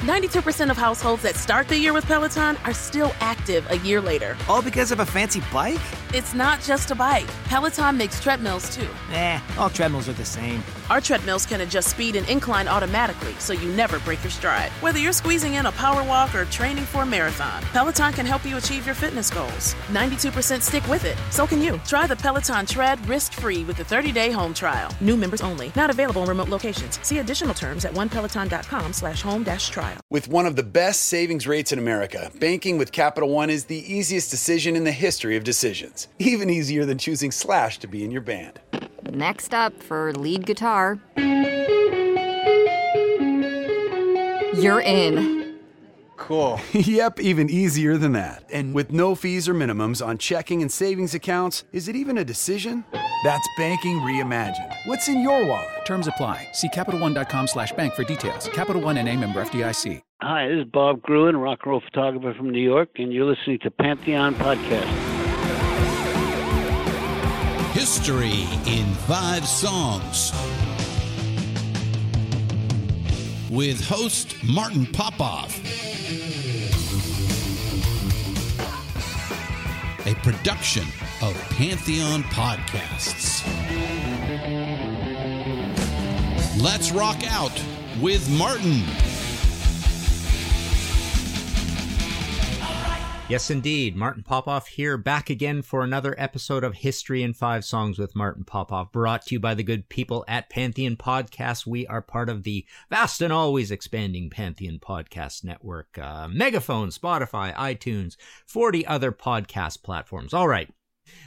92% of households that start the year with Peloton are still active a year later. All because of a fancy bike? It's not just a bike. Peloton makes treadmills too. Eh, all treadmills are the same. Our treadmills can adjust speed and incline automatically so you never break your stride. Whether you're squeezing in a power walk or training for a marathon, Peloton can help you achieve your fitness goals. 92% stick with it. So can you. Try the Peloton Tread risk-free with a 30-day home trial. New members only. Not available in remote locations. See additional terms at onepeloton.com slash home dash trial. With one of the best savings rates in America, banking with Capital One is the easiest decision in the history of decisions. Even easier than choosing Slash to be in your band. Next up for lead guitar. You're in. Cool. yep, even easier than that. And with no fees or minimums on checking and savings accounts, is it even a decision? That's banking reimagined. What's in your wallet? Terms apply. See CapitalOne.com slash bank for details. Capital One and a member FDIC. Hi, this is Bob Gruen, rock and roll photographer from New York, and you're listening to Pantheon Podcast. History in Five Songs. With host Martin Popoff. A production of Pantheon Podcasts. Let's rock out with Martin. Yes, indeed. Martin Popoff here, back again for another episode of History in Five Songs with Martin Popoff, brought to you by the good people at Pantheon Podcasts. We are part of the vast and always expanding Pantheon Podcast Network, uh, Megaphone, Spotify, iTunes, 40 other podcast platforms. All right.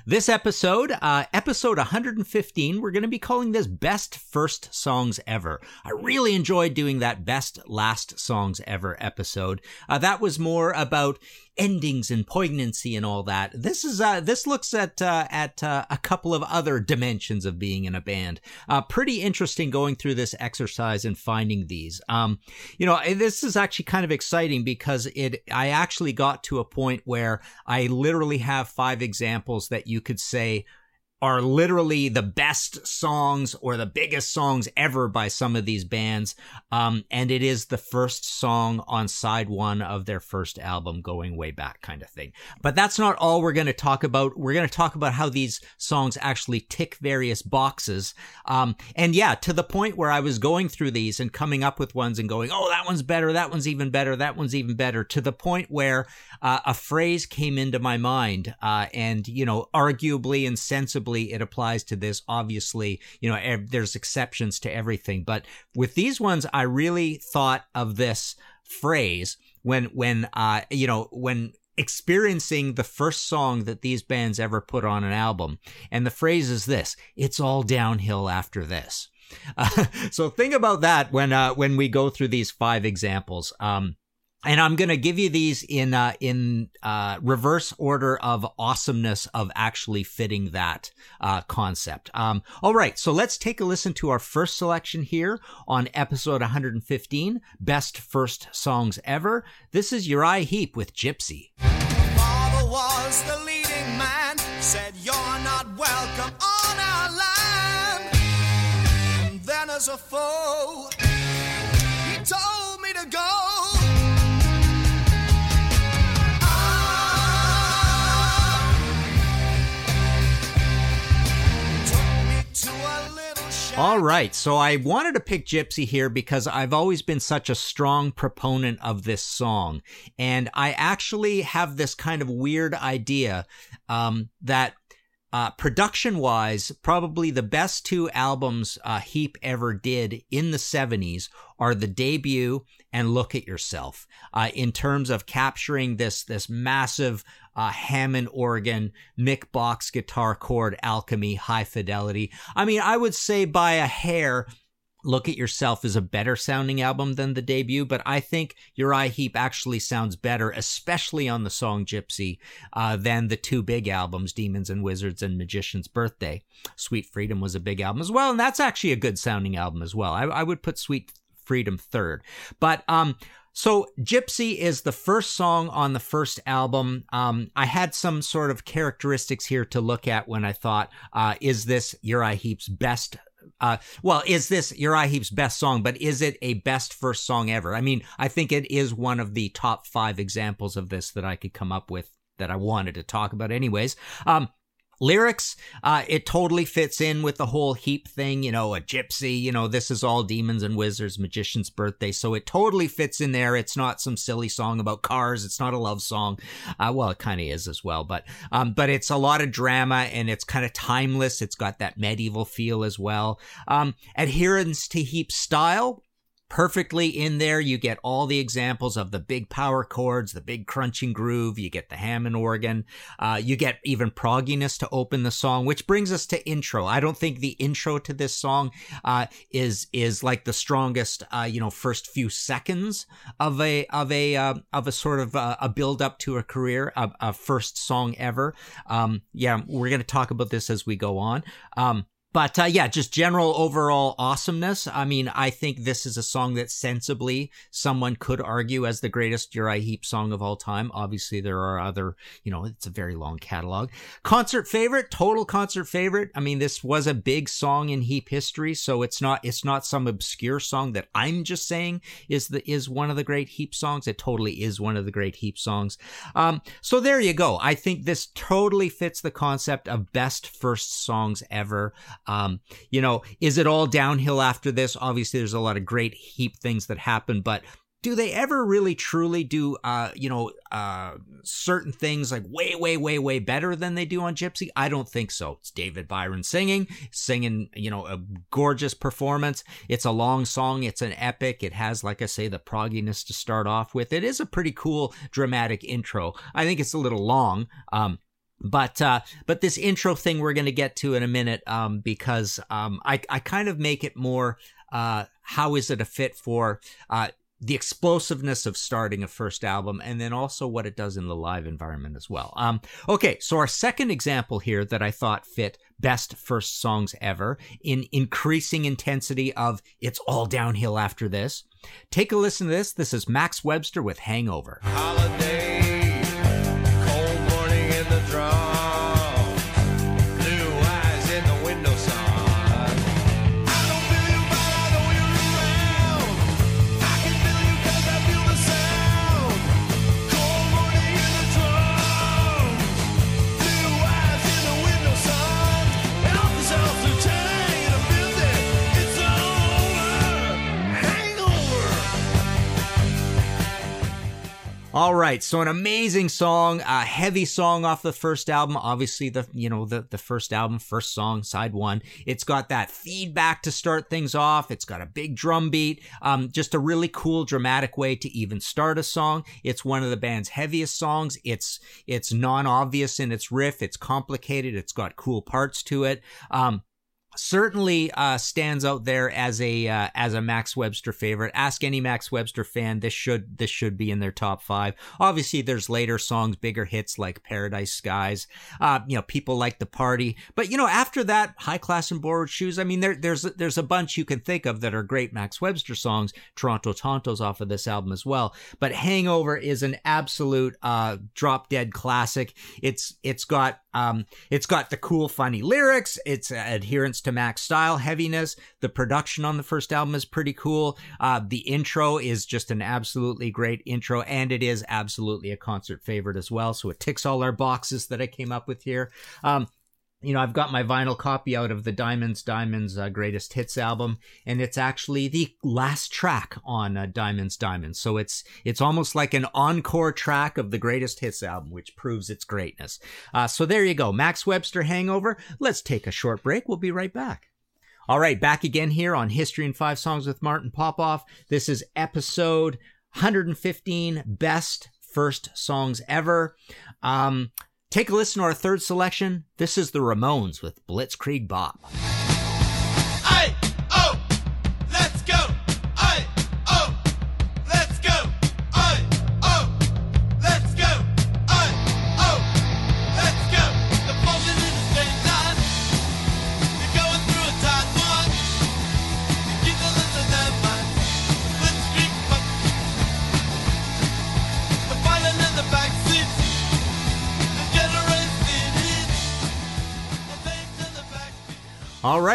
This episode, uh, episode 115, we're going to be calling this Best First Songs Ever. I really enjoyed doing that Best Last Songs Ever episode. Uh, that was more about endings and poignancy and all that. This is uh, this looks at uh, at uh, a couple of other dimensions of being in a band. Uh, pretty interesting going through this exercise and finding these. Um, you know, this is actually kind of exciting because it I actually got to a point where I literally have five examples that you could say are literally the best songs or the biggest songs ever by some of these bands. Um, and it is the first song on side one of their first album going way back kind of thing. But that's not all we're going to talk about. We're going to talk about how these songs actually tick various boxes. Um, and yeah, to the point where I was going through these and coming up with ones and going, oh, that one's better. That one's even better. That one's even better to the point where uh, a phrase came into my mind. Uh, and, you know, arguably and sensibly it applies to this. Obviously, you know, ev- there's exceptions to everything, but with these ones, I really thought of this phrase when, when, uh, you know, when experiencing the first song that these bands ever put on an album. And the phrase is this, it's all downhill after this. Uh, so think about that when, uh, when we go through these five examples. Um, and I'm going to give you these in uh, in uh, reverse order of awesomeness of actually fitting that uh, concept. Um, all right, so let's take a listen to our first selection here on episode 115, best first songs ever. This is Uriah Heep with Gypsy. Father was the leading man, said you're not welcome on our land. And then as a foe, All right, so I wanted to pick Gypsy here because I've always been such a strong proponent of this song. And I actually have this kind of weird idea um, that uh, production wise, probably the best two albums uh, Heep ever did in the 70s are the debut and Look at Yourself uh, in terms of capturing this, this massive uh, Hammond organ, Mick Box guitar chord alchemy, high fidelity. I mean, I would say by a hair, Look at Yourself is a better sounding album than the debut, but I think Uriah Heep actually sounds better, especially on the song Gypsy, uh, than the two big albums, Demons and Wizards and Magician's Birthday. Sweet Freedom was a big album as well, and that's actually a good sounding album as well. I, I would put Sweet Freedom third. But um, so Gypsy is the first song on the first album. Um, I had some sort of characteristics here to look at when I thought, uh, is this Uriah Heep's best uh, well, is this Uriah Heep's best song, but is it a best first song ever? I mean, I think it is one of the top five examples of this that I could come up with that I wanted to talk about anyways. Um, Lyrics, uh, it totally fits in with the whole Heep thing, you know, a gypsy, you know, this is all demons and wizards, magician's birthday. So it totally fits in there. It's not some silly song about cars. It's not a love song. Uh, well, it kind of is as well, but, um, but it's a lot of drama and it's kind of timeless. It's got that medieval feel as well. Um, adherence to Heep style, perfectly in there. You get all the examples of the big power chords, the big crunching groove. You get the Hammond organ. Uh, you get even progginess to open the song, which brings us to intro. I don't think the intro to this song uh, is is like the strongest, uh, you know, first few seconds of a of a uh, of a sort of uh, a build up to a career, a, a first song ever. Um, yeah, we're gonna talk about this as we go on. Um, but uh, yeah, just general overall awesomeness. I mean, I think this is a song that sensibly someone could argue as the greatest Uriah Heep song of all time. Obviously, there are other, you know, it's a very long catalog. Concert favorite, total concert favorite. I mean, this was a big song in Heep history, so it's not it's not some obscure song that I'm just saying is the is one of the great Heep songs. It totally is one of the great Heep songs. Um, so there you go. I think this totally fits the concept of best first songs ever. Um, you know, is it all downhill after this? Obviously, there's a lot of great Heep things that happen, but do they ever really truly do uh you know uh certain things like way way way way better than they do on gypsy? I don't think so. It's david byron singing singing you know a gorgeous performance. It's a long song. It's an epic. It has like i say the progginess to start off with. It is a pretty cool dramatic intro. I think it's a little long. Um but uh, but this intro thing we're going to get to in a minute um, because um, I I kind of make it more uh, how is it a fit for uh, the explosiveness of starting a first album and then also what it does in the live environment as well. Um, okay, so our second example here that I thought fit best first songs ever in increasing intensity of it's all downhill after this. Take a listen to this. This is Max Webster with Hangover. Holiday. All right, so an amazing song, a heavy song off the first album. Obviously, the you know the the first album, first song, side one. It's got that feedback to start things off. It's got a big drum beat. Um, just a really cool, dramatic way to even start a song. It's one of the band's heaviest songs. It's it's non obvious in its riff. It's complicated. It's got cool parts to it. Um, certainly uh, stands out there as a uh, as a Max Webster favorite. Ask any Max Webster fan. This should this should be in their top five. Obviously, there's later songs, bigger hits like Paradise Skies. Uh, you know, people like the party, but you know, after that, High Class and Borrowed Shoes. I mean, there there's there's a bunch you can think of that are great Max Webster songs. Toronto Tontos off of this album as well. But Hangover is an absolute uh, drop dead classic. It's it's got um, it's got the cool, funny lyrics. It's adherence to Max style, heaviness. The production on the first album is pretty cool. Uh, the intro is just an absolutely great intro, and it is absolutely a concert favorite as well. So it ticks all our boxes that I came up with here. Um, you know, I've got my vinyl copy out of the Diamonds Diamonds uh, Greatest Hits album, and it's actually the last track on uh, Diamonds Diamonds. So it's it's almost like an encore track of the Greatest Hits album, which proves its greatness. Uh, so there you go, Max Webster Hangover. Let's take a short break. We'll be right back. All right, back again here on History in Five Songs with Martin Popoff. This is episode 115, best first songs ever. Um, Take a listen to our third selection. This is the Ramones with Blitzkrieg Bop.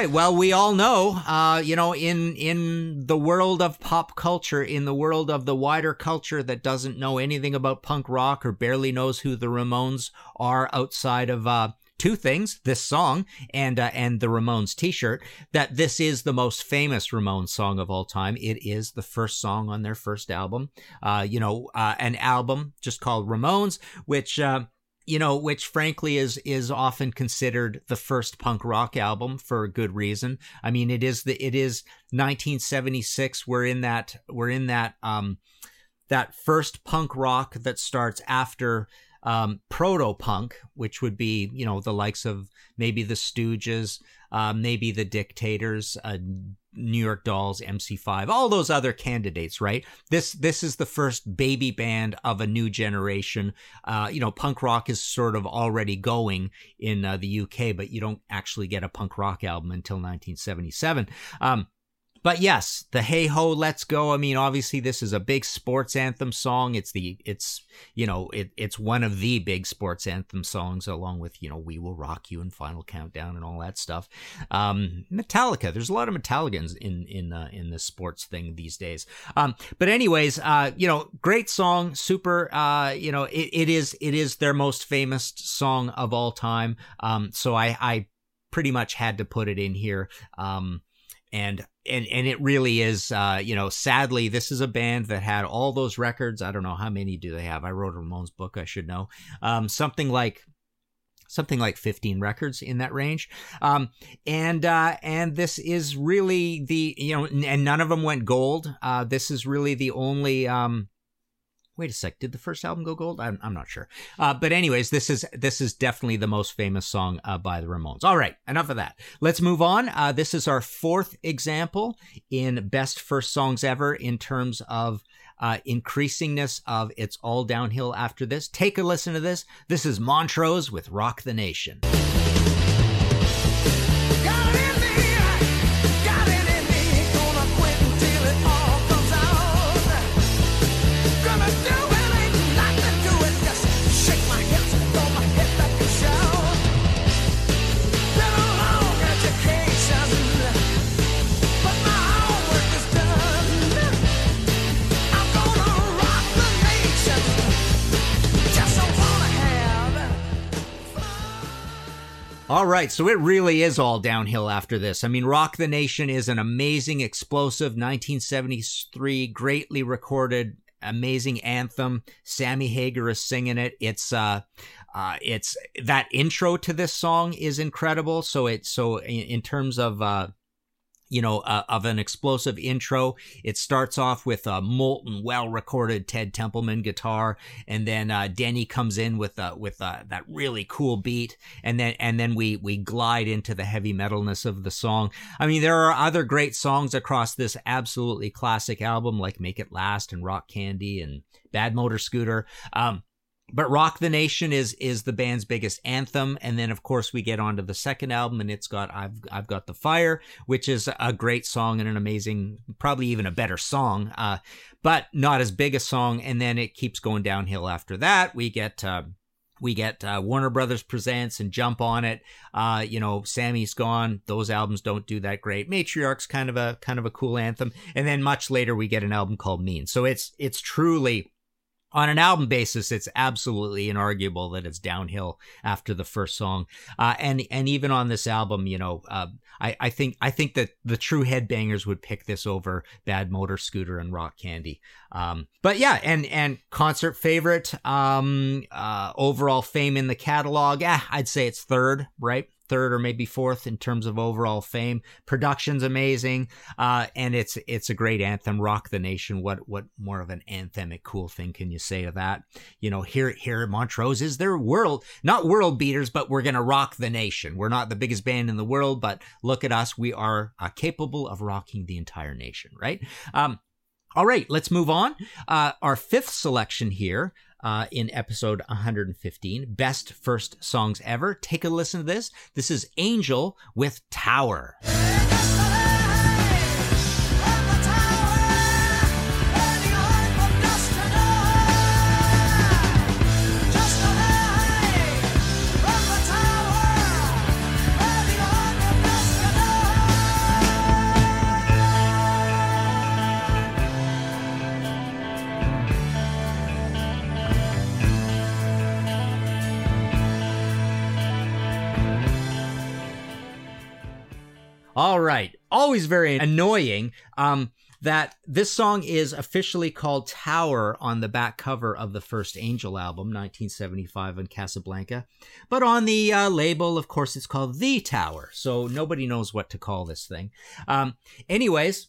Right. Well, we all know, uh, you know, in in the world of pop culture, in the world of the wider culture that doesn't know anything about punk rock or barely knows who the Ramones are outside of uh, two things: this song and uh, and the Ramones T-shirt. That this is the most famous Ramones song of all time. It is the first song on their first album. Uh, you know, uh, an album just called Ramones, which. You know, which frankly is is often considered the first punk rock album for a good reason. I mean, it is the it is 1976. We're in that we're in that um that first punk rock that starts after um, proto punk, which would be you know the likes of maybe the Stooges, uh, maybe the Dictators, uh, New York Dolls, MC5, all those other candidates, right? This this is the first baby band of a new generation. Uh, you know, punk rock is sort of already going in uh, the UK, but you don't actually get a punk rock album until 1977. Um, but yes, the Hey Ho, Let's Go. I mean, obviously, this is a big sports anthem song. It's the, it's, you know, it, it's one of the big sports anthem songs, along with, you know, We Will Rock You and Final Countdown and all that stuff. Um, Metallica. There's a lot of Metallicans in, in, uh, in the sports thing these days. Um, but anyways, uh, you know, great song, super, uh, you know, it, it is, it is their most famous song of all time. Um, so I, I pretty much had to put it in here. Um, and and and it really is uh you know sadly this is a band that had all those records. I don't know how many do they have. I wrote a ramones book i should know. Um something like something like 15 records in that range. Um and uh and this is really the you know and none of them went gold. Uh this is really the only um Wait a sec. Did the first album go gold? I'm, I'm not sure. Uh, but anyways, this is this is definitely the most famous song uh, by the Ramones. All right, enough of that. Let's move on. Uh, this is our fourth example in best first songs ever in terms of uh, increasingness of it's all downhill after this. Take a listen to this. This is Montrose with "Rock the Nation." All right, so it really is all downhill after this. I mean, Rock the Nation is an amazing, explosive 1973, greatly recorded, amazing anthem. Sammy Hagar is singing it. It's uh uh it's that intro to this song is incredible. So it so in, in terms of uh you know, uh, of an explosive intro. It starts off with a molten, well-recorded Ted Templeman guitar, and then uh, Denny comes in with uh, with uh, that really cool beat, and then and then we we glide into the heavy metalness of the song. I mean, there are other great songs across this absolutely classic album, like "Make It Last" and "Rock Candy" and "Bad Motor Scooter." Um, but Rock the Nation is is the band's biggest anthem, and then of course we get onto the second album, and it's got I've I've got the fire, which is a great song and an amazing, probably even a better song, uh, but not as big a song. And then it keeps going downhill after that. We get. Uh, we get uh, Warner Brothers presents and jump on it. Uh, you know, Sammy's gone. Those albums don't do that great. Matriarch's kind of a kind of a cool anthem. And then much later we get an album called Mean. So it's it's truly on an album basis, it's absolutely inarguable that it's downhill after the first song. Uh, and and even on this album, you know, uh, I, I think I think that the true headbangers would pick this over Bad Motor Scooter and Rock Candy. Um, but yeah, and and concert favorite, um, uh, overall fame in the catalog. Eh, I'd say it's third, right? Third or maybe fourth in terms of overall fame. Production's amazing, uh, and it's it's a great anthem. Rock the nation. What what more of an anthemic cool thing can you say to that? You know, here here Montrose is their world, not world beaters, but we're gonna rock the nation. We're not the biggest band in the world, but look at us. We are uh, capable of rocking the entire nation, right? Um, all right, let's move on. Uh, our fifth selection here uh, in episode 115, Best First Songs Ever. Take a listen to this. This is Angel with Tower. All right. Always very annoying. Um, that this song is officially called Tower on the back cover of the first Angel album, 1975 on Casablanca. But on the uh, label, of course, it's called The Tower. So nobody knows what to call this thing. Um, anyways,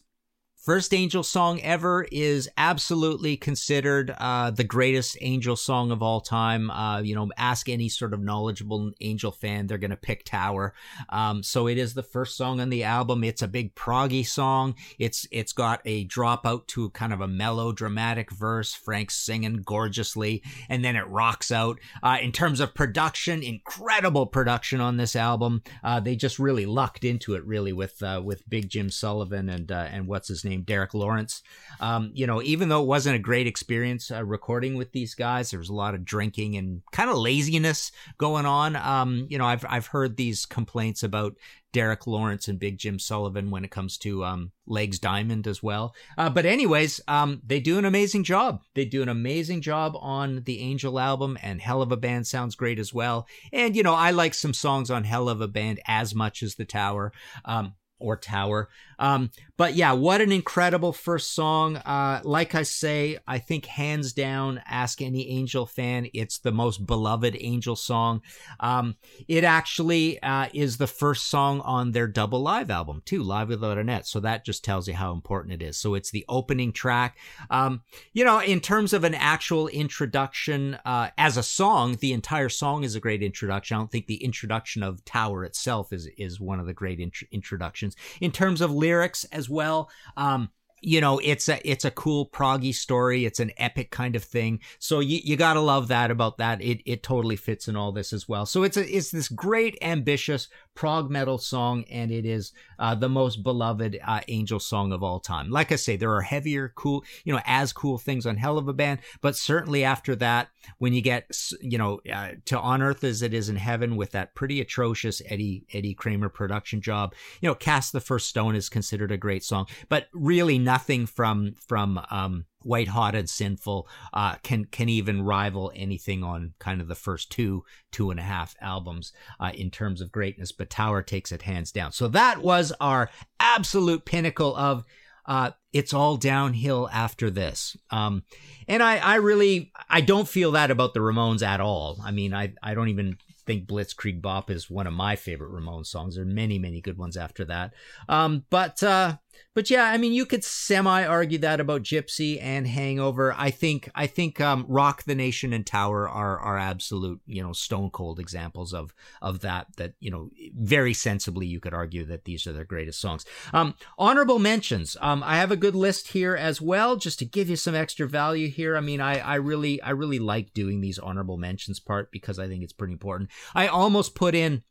First Angel song ever is absolutely considered uh, the greatest Angel song of all time. Uh, you know, ask any sort of knowledgeable Angel fan, they're going to pick Tower. Um, so it is the first song on the album. It's a big proggy song. It's it's got a drop out to kind of a melodramatic verse. Frank's singing gorgeously, and then it rocks out. Uh, in terms of production, incredible production on this album. Uh, they just really lucked into it, really, with uh, with Big Jim Sullivan and uh, and what's his name named Derek Lawrence. Um, you know, even though it wasn't a great experience uh, recording with these guys, there was a lot of drinking and kind of laziness going on. Um, you know, I've I've heard these complaints about Derek Lawrence and Big Jim Sullivan when it comes to um, Legs Diamond as well. Uh, but anyways, um, they do an amazing job. They do an amazing job on the Angel album, and Hell of a Band sounds great as well. And you know, I like some songs on Hell of a Band as much as the Tower. Um, or Tower. Um, but yeah, what an incredible first song. Uh, like I say, I think hands down, ask any Angel fan, it's the most beloved Angel song. Um, it actually uh, is the first song on their double live album, too, Live Without a Net. So that just tells you how important it is. So it's the opening track. Um, you know, in terms of an actual introduction uh, as a song, the entire song is a great introduction. I don't think the introduction of Tower itself is is one of the great int- introductions in terms of lyrics as well. Um, you know it's a it's a cool proggy story. It's an epic kind of thing. So you, you gotta love that about that. It it totally fits in all this as well. So it's a it's this great ambitious prog metal song and it is uh, the most beloved uh, angel song of all time. Like i say there are heavier cool you know as cool things on hell of a band but certainly after that when you get you know uh, to on earth as it is in heaven with that pretty atrocious eddie eddie kramer production job you know cast the first stone is considered a great song but really nothing from from um, White Hot and Sinful uh, can can even rival anything on kind of the first two two and a half albums uh, in terms of greatness. But Tower takes it hands down. So that was our absolute pinnacle of. Uh, it's all downhill after this. Um, and I, I really, I don't feel that about the Ramones at all. I mean, I, I don't even think Blitzkrieg Bop is one of my favorite Ramones songs. There are many, many good ones after that. Um, but, uh, but yeah, I mean, you could semi argue that about Gypsy and Hangover. I think I think um, Rock the Nation and Tower are are absolute you know stone cold examples of of that. That you know very sensibly you could argue that these are their greatest songs. Um, honorable mentions. Um, I have a good list here as well, just to give you some extra value here. I mean, I I really I really like doing these honorable mentions part because I think it's pretty important. I almost put in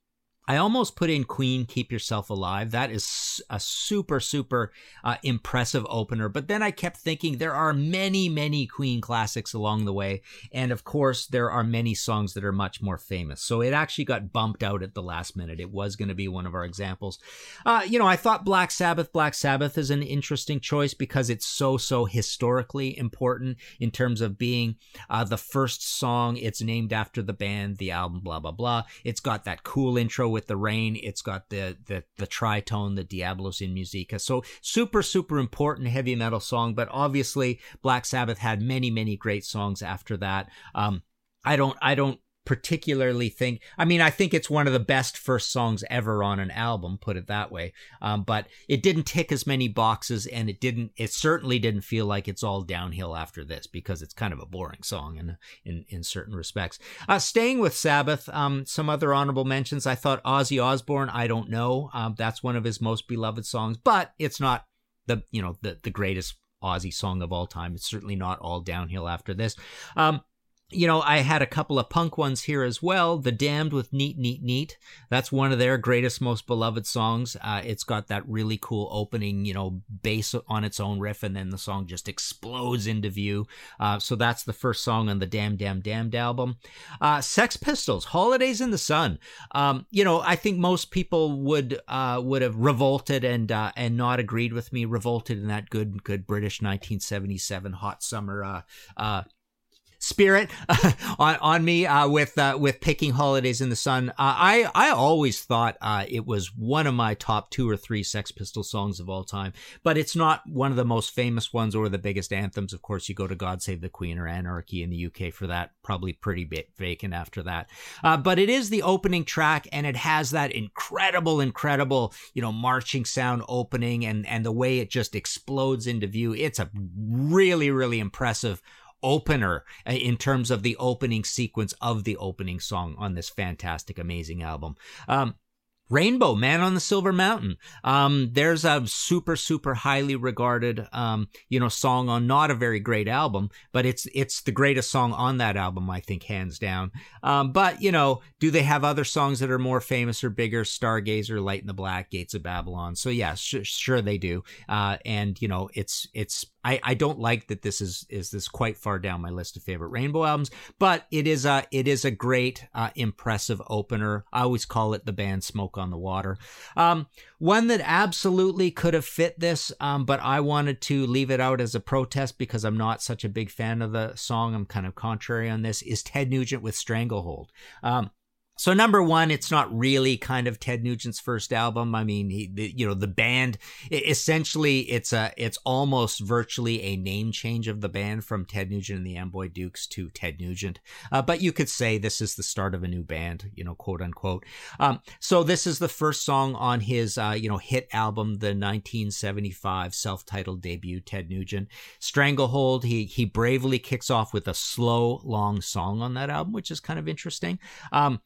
I almost put in Queen, Keep Yourself Alive. That is a super, super uh, impressive opener. But then I kept thinking there are many, many Queen classics along the way. And of course, there are many songs that are much more famous. So it actually got bumped out at the last minute. It was going to be one of our examples. Uh, you know, I thought Black Sabbath, Black Sabbath is an interesting choice because it's so, so historically important in terms of being uh, the first song. It's named after the band, the album, blah, blah, blah. It's got that cool intro with the rain. It's got the the the tritone, the Diabolus in Musica. So super super important heavy metal song. But obviously, Black Sabbath had many many great songs after that. Um, I don't I don't particularly think i mean i think it's one of the best first songs ever on an album put it that way. Um, but it didn't tick as many boxes and it didn't it certainly didn't feel like it's all downhill after this because it's kind of a boring song in in, in certain respects. Uh, staying with sabbath um, some other honorable mentions. I thought ozzy osbourne i don't know. Um, that's one of his most beloved songs but it's not the you know the, the greatest ozzy song of all time. It's certainly not all downhill after this. Um, you know, I had a couple of punk ones here as well. The Damned with Neat, Neat, Neat. That's one of their greatest, most beloved songs. Uh, it's got that really cool opening, you know, bass on its own riff, and then the song just explodes into view. Uh, so that's the first song on the Damn, Damn, Damned album. Uh, Sex Pistols, Holidays in the Sun. Um, you know, I think most people would uh, would have revolted and uh, and not agreed with me. Revolted in that good, good British 1977 hot summer uh, spirit on on me uh, with uh, with picking holidays in the sun. Uh, I I always thought it was one of my top two or three Sex Pistol songs of all time, but it's not one of the most famous ones or the biggest anthems. Of course, you go to God Save the Queen or Anarchy in the UK for that. Probably pretty bit vacant after that, but it is the opening track, and it has that incredible, incredible you know marching sound opening, and and the way it just explodes into view. It's a really really impressive opener uh, in terms of the opening sequence of the opening song on this fantastic, amazing album. Um, Rainbow, Man on the Silver Mountain. Um, there's a super, super highly regarded, um, you know, song on not a very great album, but it's it's the greatest song on that album, I think, hands down. Um, but you know, do they have other songs that are more famous or bigger? Stargazer, Light in the Black, Gates of Babylon. So yeah, sh- sure they do. Uh, and you know, it's it's I, I don't like that this is is this quite far down my list of favorite Rainbow albums, but it is a it is a great uh, impressive opener. I always call it the band Smoke on the Water. Um, one that absolutely could have fit this, um, but I wanted to leave it out as a protest because I'm not such a big fan of the song. I'm kind of contrary on this. Is Ted Nugent with Stranglehold? Um, so number one, it's not really kind of Ted Nugent's first album. I mean, he, the, you know, the band essentially it's a it's almost virtually a name change of the band from Ted Nugent and the Amboy Dukes to Ted Nugent. Uh, but you could say this is the start of a new band, you know, quote unquote. Um, so this is the first song on his uh, you know hit album, the 1975 self-titled debut, Ted Nugent. Stranglehold. He he bravely kicks off with a slow, long song on that album, which is kind of interesting. Um,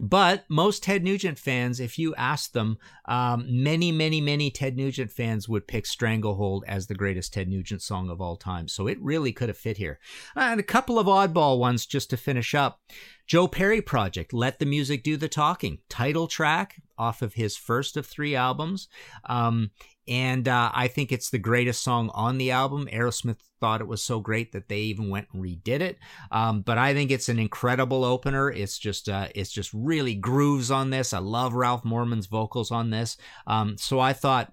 but most Ted Nugent fans, if you ask them, um, many, many, many Ted Nugent fans would pick Stranglehold as the greatest Ted Nugent song of all time. So it really could have fit here. And a couple of oddball ones just to finish up. Joe Perry Project, Let the Music Do the Talking, title track off of his first of three albums. Um, and uh, I think it's the greatest song on the album. Aerosmith thought it was so great that they even went and redid it. Um, but I think it's an incredible opener. It's just uh, it's just really grooves on this. I love Ralph Morman's vocals on this. Um, so I thought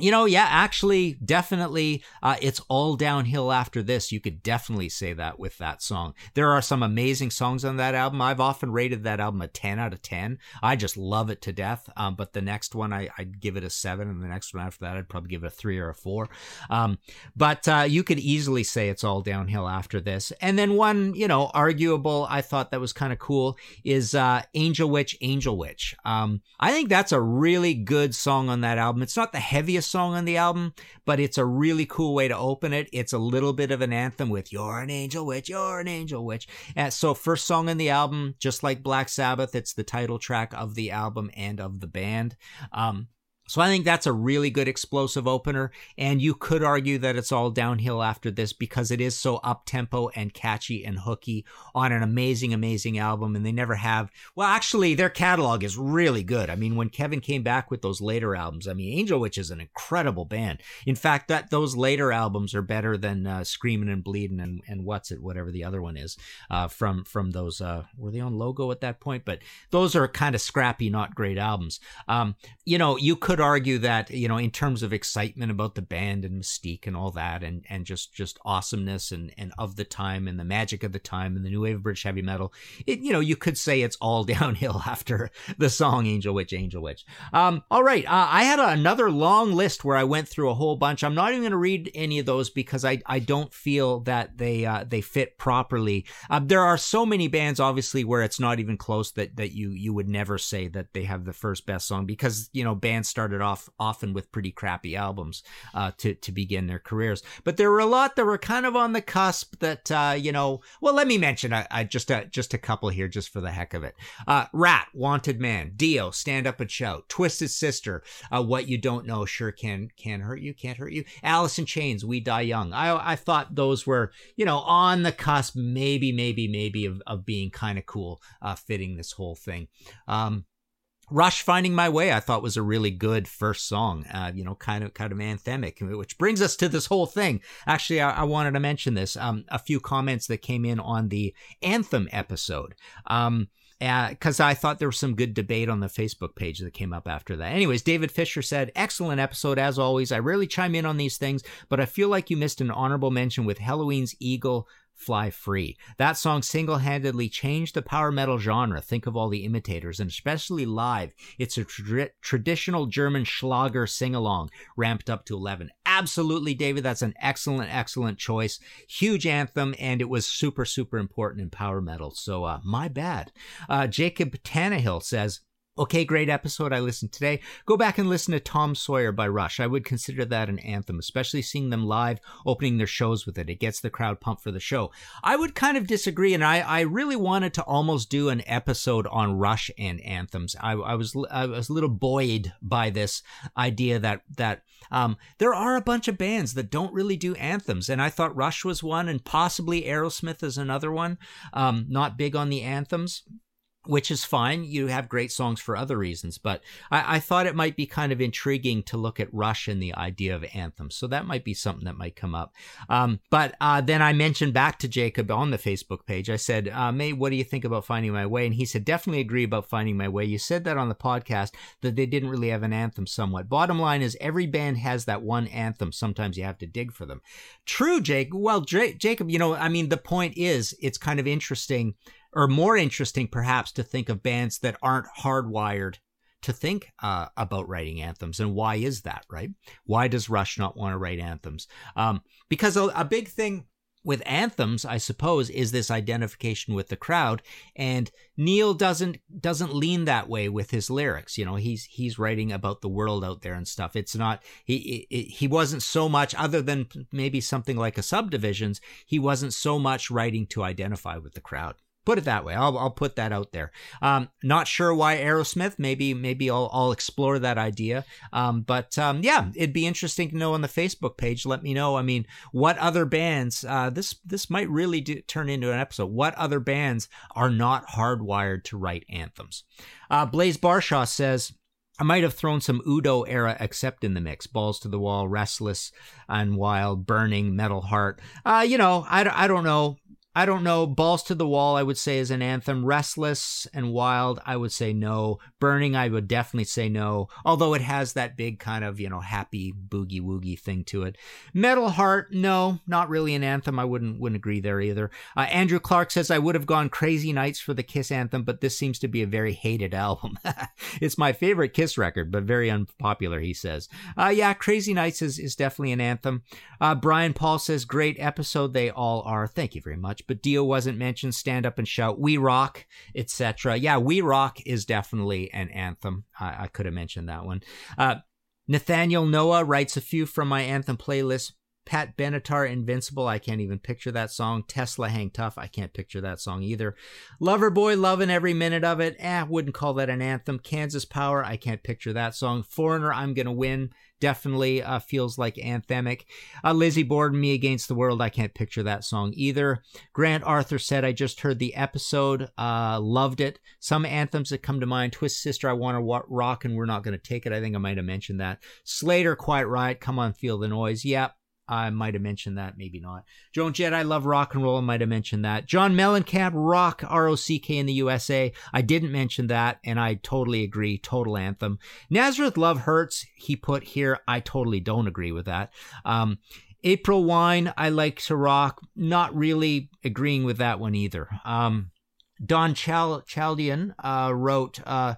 you know, yeah, actually, definitely, uh, it's all downhill after this. You could definitely say that with that song. There are some amazing songs on that album. I've often rated that album a 10 out of 10. I just love it to death. Um, but the next one, I, would give it a 7, and the next one after that, I'd probably give it a 3 or a 4. Um, but uh, you could easily say it's all downhill after this. And then one, you know, arguable, I thought that was kind of cool, is uh, Angel Witch, Angel Witch. Um, I think that's a really good song on that album. It's not the heaviest song on the album, but it's a really cool way to open it. It's a little bit of an anthem with "You're an angel witch, you're an angel witch." And so, first song on the album, just like Black Sabbath, it's the title track of the album and of the band. Um, So I think that's a really good explosive opener. And you could argue that it's all downhill after this because it is so up tempo and catchy and hooky on an amazing, amazing album. And they never have, well, actually, their catalog is really good. I mean, when Kevin came back with those later albums, I mean, Angel Witch is an incredible band. In fact, that those later albums are better than uh, Screaming and Bleeding and, and What's It, whatever the other one is, uh, from, from those, uh, were they on Logo at that point? But those are kind of scrappy, not great albums. Um, you know, you could argue that you know in terms of excitement about the band and mystique and all that and and just just awesomeness and and of the time and the magic of the time and the new wave of british heavy metal it you know you could say it's all downhill after the song angel witch angel witch. Um all right uh, i had another long list where i went through a whole bunch. I'm not even going to read any of those because i i don't feel that they uh, they fit properly. Uh, there are so many bands obviously where it's not even close that that you you would never say that they have the first best song because you know bands started started off often with pretty crappy albums uh, to to begin their careers. But there were a lot that were kind of on the cusp that uh, you know. Well, let me mention uh, just a just a couple here, just for the heck of it. Uh, Ratt, Wanted Man, Dio, Stand Up and Shout, Twisted Sister, uh, What You Don't Know Sure Can Can Hurt You, Can't Hurt You, Alice in Chains, We Die Young. I I thought those were you know on the cusp, maybe maybe maybe of, of being kind of cool, uh, fitting this whole thing. Um, Rush Finding My Way, I thought was a really good first song, uh, you know, kind of, kind of anthemic, which brings us to this whole thing. Actually, I, I wanted to mention this, um, a few comments that came in on the anthem episode. Um, because uh, I thought there was some good debate on the Facebook page that came up after that. Anyways, David Fisher said, Excellent episode as always. I rarely chime in on these things, but I feel like you missed an honorable mention with Helloween's Eagle Fly Free. That song single handedly changed the power metal genre. Think of all the imitators, and especially live. It's a tra- traditional German Schlager sing along, ramped up to 11. Absolutely, David. That's an excellent, excellent choice. Huge anthem, and it was super, super important in power metal. So, uh, my bad. Uh, Jacob Tannehill says, Okay, great episode I listened today. Go back and listen to Tom Sawyer by Rush. I would consider that an anthem, especially seeing them live, opening their shows with it. It gets the crowd pumped for the show. I would kind of disagree, and I, I really wanted to almost do an episode on Rush and anthems. I, I was I was a little buoyed by this idea that that um, there are a bunch of bands that don't really do anthems, and I thought Rush was one, and possibly Aerosmith is another one. Um, not big on the anthems which is fine. You have great songs for other reasons, but I, I, thought it might be kind of intriguing to look at Rush and the idea of anthems. So that might be something that might come up. Um, but uh, then I mentioned back to Jacob on the Facebook page. I said, uh, May, what do you think about Finding My Way? And he said, definitely agree about Finding My Way. You said that on the podcast that they didn't really have an anthem somewhat. Bottom line is every band has that one anthem. Sometimes you have to dig for them. True, Jake. Well, J- Jacob, you know, I mean, the point is it's kind of interesting or more interesting perhaps to think of bands that aren't hardwired to think uh, about writing anthems. And why is that right? Why does rush not want to write anthems? Um, because a, a big thing with anthems i suppose is this identification with the crowd. And neil doesn't doesn't lean that way with his lyrics. You know he's he's writing about the world out there and stuff. It's not he he wasn't so much other than maybe something like a subdivisions he wasn't so much writing to identify with the crowd Put it that way. I'll, I'll put that out there. Um, not sure why Aerosmith. Maybe maybe I'll, I'll explore that idea. Um, but um, yeah, it'd be interesting to know on the Facebook page. Let me know. I mean, what other bands? Uh, this this might really do, turn into an episode. What other bands are not hardwired to write anthems? Uh, Blaze Barshaw says. I might have thrown some Udo era Accept in the mix. Balls to the wall, restless and wild, burning, metal heart. Uh, you know, I, I don't know. I don't know. Balls to the Wall, I would say, is an anthem. Restless and Wild, I would say no. Burning, I would definitely say no. Although it has that big kind of, you know, happy boogie woogie thing to it. Metal Heart, no, not really an anthem. I wouldn't wouldn't agree there either. Uh, Andrew Clark says I would have gone Crazy Nights for the Kiss anthem, but this seems to be a very hated album. it's my favorite Kiss record, but very unpopular. He says, uh, yeah, Crazy Nights is is definitely an anthem. Uh, Brian Paul says great episode. They all are. Thank you very much much, but Dio wasn't mentioned. Stand up and shout, "We rock," etc. Yeah, "We rock" is definitely an anthem. I, I could have mentioned that one. Uh, Nathaniel Noah writes a few from my anthem playlist. Pat Benatar, Invincible. I can't even picture that song. Tesla, Hang Tough. I can't picture that song either. Loverboy, loving every minute of it. Eh, wouldn't call that an anthem. Kansas Power. I can't picture that song. Foreigner, I'm gonna win. Definitely uh, feels like anthemic. Uh, Lizzie Borden, Me Against the World. I can't picture that song either. Grant Arthur said, I just heard the episode. Uh, loved it. Some anthems that come to mind Twist Sister, I Want to Rock, and We're Not to Take It. I think I might have mentioned that. Slater, Quiet Riot, Come On, Feel the Noise. Yep. I might have mentioned that, maybe not. Joan Jett, I love rock and roll. I might have mentioned that. John Mellencamp, rock, R O C K in the USA. I didn't mention that, and I totally agree. Total anthem. Nazareth Love Hurts, he put here. I totally don't agree with that. Um, April Wine, I like to rock. Not really agreeing with that one either. Um, Don Chal- Chaldean uh, wrote, uh,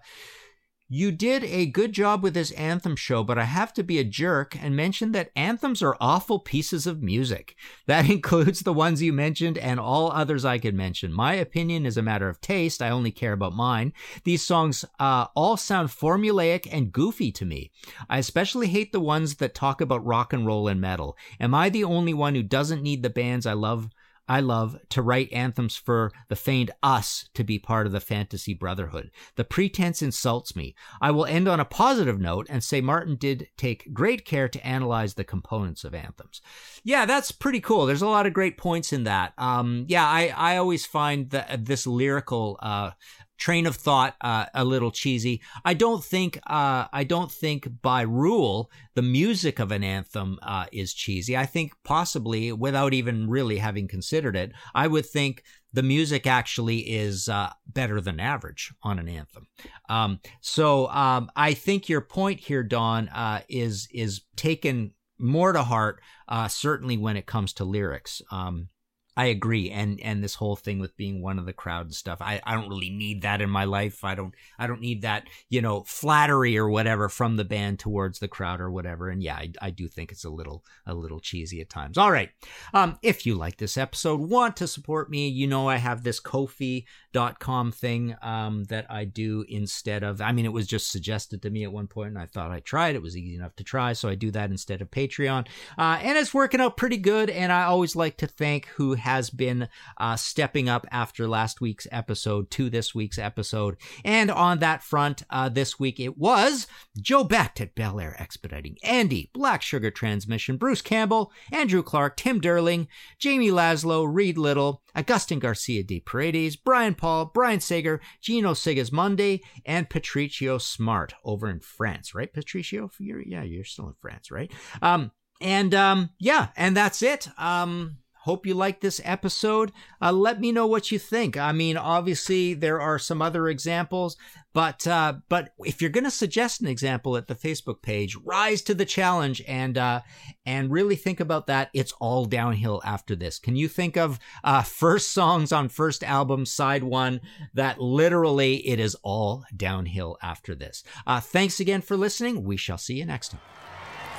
you did a good job with this anthem show, but I have to be a jerk and mention that anthems are awful pieces of music. That includes the ones you mentioned and all others I could mention. My opinion is a matter of taste. I only care about mine. These songs uh, all sound formulaic and goofy to me. I especially hate the ones that talk about rock and roll and metal. Am I the only one who doesn't need the bands I love? I love to write anthems for the feigned us to be part of the fantasy brotherhood. The pretense insults me. I will end on a positive note and say Martin did take great care to analyze the components of anthems. Yeah, that's pretty cool. There's a lot of great points in that. Um, yeah, I, I always find that this lyrical uh, train of thought uh, a little cheesy. I don't think uh, I don't think by rule the music of an anthem uh, is cheesy. I think possibly without even really having considered it, I would think the music actually is uh, better than average on an anthem. Um, so um, I think your point here, Don, uh, is is taken more to heart. Uh, certainly when it comes to lyrics. Um, I agree, and and this whole thing with being one of the crowd and stuff. I, I don't really need that in my life. I don't I don't need that you know flattery or whatever from the band towards the crowd or whatever. And yeah, I, I do think it's a little a little cheesy at times. All right, um, if you like this episode, want to support me, you know I have this Ko-fi.com thing um, that I do instead of. I mean, it was just suggested to me at one point, and I thought I tried. It was easy enough to try, so I do that instead of Patreon, uh, and it's working out pretty good. And I always like to thank who has been uh, stepping up after last week's episode to this week's episode. And on that front, uh, this week it was Joe Becht at Bel Air Expediting, Andy, Black Sugar Transmission, Bruce Campbell, Andrew Clark, Tim Derling, Jamie Laszlo, Reed Little, Augustin Garcia de Paredes, Brian Paul, Brian Sager, Gino Sigismondi, and Patricio Smart over in France, right? Patricio, you're, yeah, you're still in France, right? Um, and um, yeah, and that's it. Um, Hope you like this episode. Uh, let me know what you think. I mean, obviously there are some other examples, but uh, but if you're going to suggest an example at the Facebook page, rise to the challenge and uh, and really think about that. It's all downhill after this. Can you think of uh, first songs on first album side one that literally it is all downhill after this? Uh, thanks again for listening. We shall see you next time.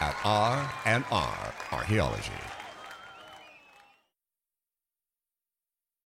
at R and R Archaeology.